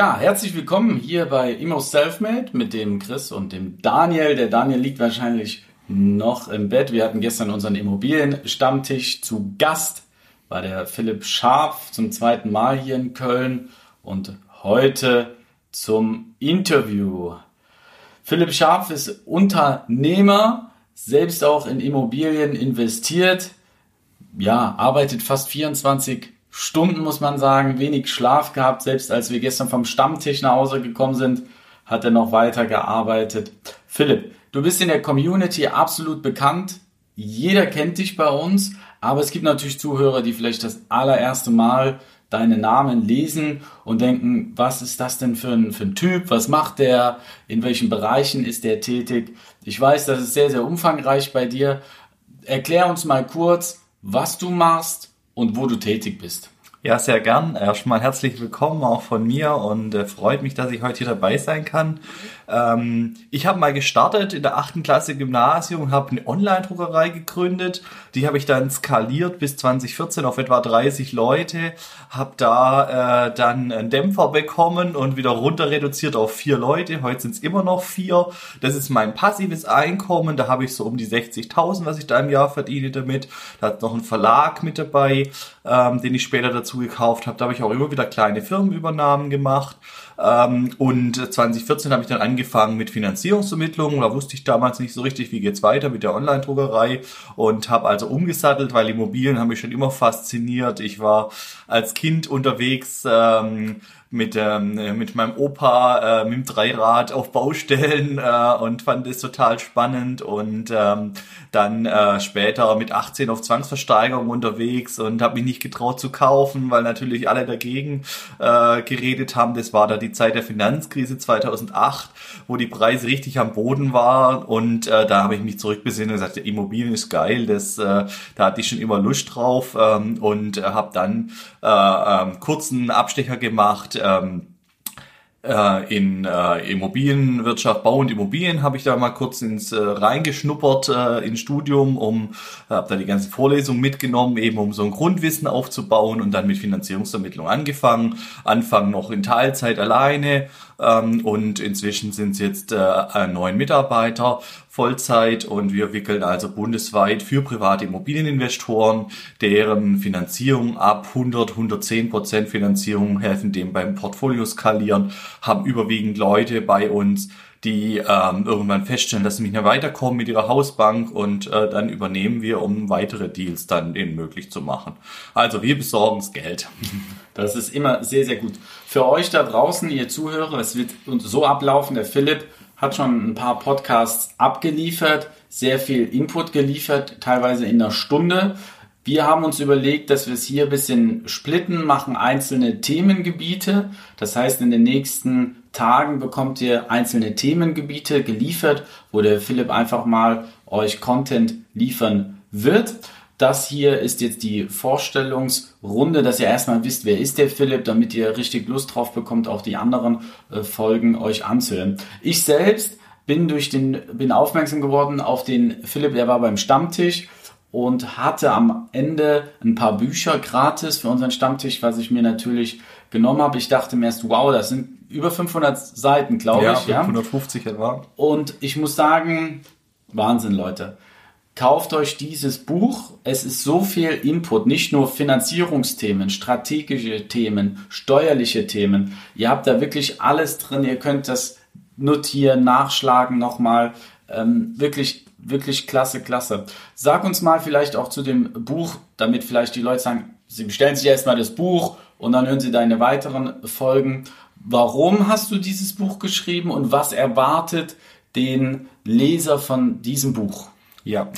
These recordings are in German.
Ja, herzlich willkommen hier bei Immo Selfmade mit dem Chris und dem Daniel. Der Daniel liegt wahrscheinlich noch im Bett. Wir hatten gestern unseren Immobilienstammtisch zu Gast. War der Philipp Scharf zum zweiten Mal hier in Köln und heute zum Interview. Philipp Scharf ist Unternehmer, selbst auch in Immobilien investiert. Ja, arbeitet fast 24 Stunden, muss man sagen, wenig Schlaf gehabt. Selbst als wir gestern vom Stammtisch nach Hause gekommen sind, hat er noch weiter gearbeitet. Philipp, du bist in der Community absolut bekannt. Jeder kennt dich bei uns, aber es gibt natürlich Zuhörer, die vielleicht das allererste Mal deinen Namen lesen und denken, was ist das denn für ein, für ein Typ? Was macht der? In welchen Bereichen ist der tätig? Ich weiß, das ist sehr, sehr umfangreich bei dir. Erklär uns mal kurz, was du machst, und wo du tätig bist. Ja, sehr gern. Erstmal herzlich willkommen auch von mir und äh, freut mich, dass ich heute hier dabei sein kann. Ähm, ich habe mal gestartet in der achten Klasse Gymnasium und habe eine Online-Druckerei gegründet. Die habe ich dann skaliert bis 2014 auf etwa 30 Leute. Habe da äh, dann einen Dämpfer bekommen und wieder runter reduziert auf vier Leute. Heute sind es immer noch vier. Das ist mein passives Einkommen. Da habe ich so um die 60.000, was ich da im Jahr verdiene damit. Da hat noch ein Verlag mit dabei, ähm, den ich später dazu gekauft habe. Da habe ich auch immer wieder kleine Firmenübernahmen gemacht. Ähm, und 2014 habe ich dann angefangen mit Finanzierungsvermittlung. Da wusste ich damals nicht so richtig, wie geht's weiter mit der Online-Druckerei und habe also umgesattelt, weil Immobilien haben mich schon immer fasziniert. Ich war als Kind unterwegs. Ähm, mit, ähm, mit meinem Opa äh, mit dem Dreirad auf Baustellen äh, und fand es total spannend und ähm, dann äh, später mit 18 auf Zwangsversteigerung unterwegs und habe mich nicht getraut zu kaufen, weil natürlich alle dagegen äh, geredet haben. Das war da die Zeit der Finanzkrise 2008, wo die Preise richtig am Boden waren und äh, da habe ich mich zurückbesinnt und gesagt, Immobilien ist geil, das, äh, da hatte ich schon immer Lust drauf ähm, und äh, habe dann äh, äh, kurzen Abstecher gemacht ähm, äh, in äh, Immobilienwirtschaft, Bau und Immobilien habe ich da mal kurz ins äh, reingeschnuppert äh, ins Studium, um habe da die ganzen Vorlesungen mitgenommen, eben um so ein Grundwissen aufzubauen und dann mit Finanzierungsvermittlung angefangen. Anfang noch in Teilzeit alleine ähm, und inzwischen sind es jetzt äh, neun Mitarbeiter Vollzeit und wir wickeln also bundesweit für private Immobilieninvestoren, deren Finanzierung ab 100, 110 Prozent Finanzierung helfen dem beim Portfolio skalieren, haben überwiegend Leute bei uns, die ähm, irgendwann feststellen, dass sie nicht mehr weiterkommen mit ihrer Hausbank und äh, dann übernehmen wir, um weitere Deals dann denen möglich zu machen. Also wir besorgen das Geld. Das ist immer sehr, sehr gut. Für euch da draußen, ihr Zuhörer, es wird so ablaufen, der Philipp hat schon ein paar Podcasts abgeliefert, sehr viel Input geliefert, teilweise in einer Stunde. Wir haben uns überlegt, dass wir es hier ein bisschen splitten, machen einzelne Themengebiete. Das heißt, in den nächsten Tagen bekommt ihr einzelne Themengebiete geliefert, wo der Philipp einfach mal euch Content liefern wird. Das hier ist jetzt die Vorstellungsrunde, dass ihr erstmal wisst, wer ist der Philipp, damit ihr richtig Lust drauf bekommt, auch die anderen äh, Folgen euch anzuhören. Ich selbst bin durch den, bin aufmerksam geworden auf den Philipp, der war beim Stammtisch und hatte am Ende ein paar Bücher gratis für unseren Stammtisch, was ich mir natürlich genommen habe. Ich dachte mir erst, wow, das sind über 500 Seiten, glaube ja, ich. 550 ja, etwa. Und ich muss sagen, Wahnsinn, Leute kauft euch dieses Buch. Es ist so viel Input, nicht nur Finanzierungsthemen, strategische Themen, steuerliche Themen. Ihr habt da wirklich alles drin. Ihr könnt das notieren, nachschlagen nochmal. Ähm, wirklich, wirklich klasse, klasse. Sag uns mal vielleicht auch zu dem Buch, damit vielleicht die Leute sagen, sie bestellen sich erstmal das Buch und dann hören sie deine weiteren Folgen. Warum hast du dieses Buch geschrieben und was erwartet den Leser von diesem Buch? Ja.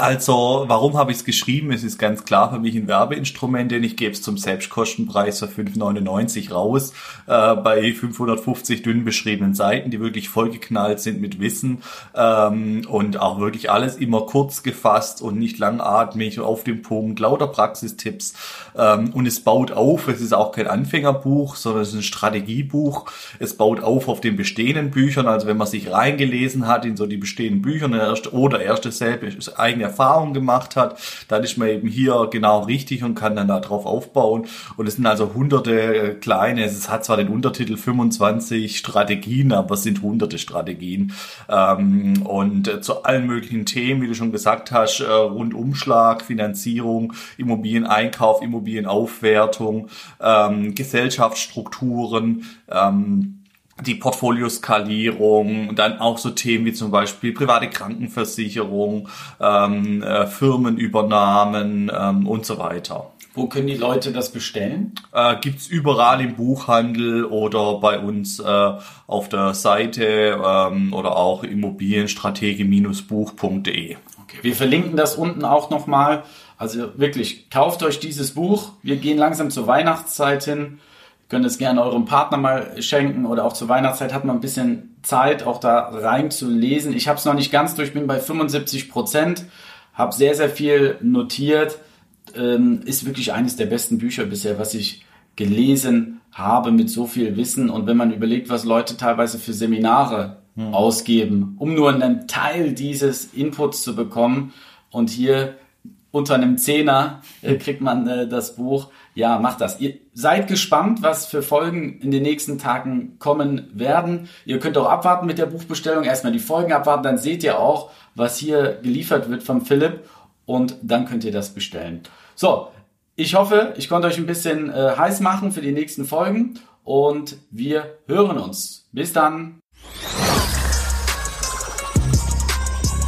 Also, warum habe ich es geschrieben? Es ist ganz klar für mich ein Werbeinstrument, denn ich gebe es zum Selbstkostenpreis für 5,99 raus, äh, bei 550 dünn beschriebenen Seiten, die wirklich vollgeknallt sind mit Wissen ähm, und auch wirklich alles immer kurz gefasst und nicht langatmig auf dem Punkt, lauter Praxistipps ähm, und es baut auf, es ist auch kein Anfängerbuch, sondern es ist ein Strategiebuch. Es baut auf auf den bestehenden Büchern, also wenn man sich reingelesen hat in so die bestehenden Bücher oder erste selbst Erfahrung gemacht hat, dann ist man eben hier genau richtig und kann dann darauf aufbauen. Und es sind also hunderte äh, kleine, es hat zwar den Untertitel 25 Strategien, aber es sind hunderte Strategien. Ähm, und äh, zu allen möglichen Themen, wie du schon gesagt hast, äh, Rundumschlag, Finanzierung, Immobilieneinkauf, Immobilienaufwertung, ähm, Gesellschaftsstrukturen, ähm, die Portfolioskalierung, dann auch so Themen wie zum Beispiel private Krankenversicherung, ähm, äh, Firmenübernahmen ähm, und so weiter. Wo können die Leute das bestellen? Äh, gibt's überall im Buchhandel oder bei uns äh, auf der Seite ähm, oder auch immobilienstrategie-buch.de. Okay. Wir verlinken das unten auch nochmal. Also wirklich, kauft euch dieses Buch. Wir gehen langsam zur Weihnachtszeit hin könnt es gerne eurem Partner mal schenken oder auch zur Weihnachtszeit hat man ein bisschen Zeit, auch da rein zu lesen. Ich habe es noch nicht ganz durch, bin bei 75 Prozent, habe sehr, sehr viel notiert. Ähm, ist wirklich eines der besten Bücher bisher, was ich gelesen habe mit so viel Wissen. Und wenn man überlegt, was Leute teilweise für Seminare hm. ausgeben, um nur einen Teil dieses Inputs zu bekommen und hier unter einem Zehner äh, kriegt man äh, das Buch ja, macht das. Ihr seid gespannt, was für Folgen in den nächsten Tagen kommen werden. Ihr könnt auch abwarten mit der Buchbestellung. Erstmal die Folgen abwarten, dann seht ihr auch, was hier geliefert wird vom Philipp und dann könnt ihr das bestellen. So, ich hoffe, ich konnte euch ein bisschen äh, heiß machen für die nächsten Folgen und wir hören uns. Bis dann.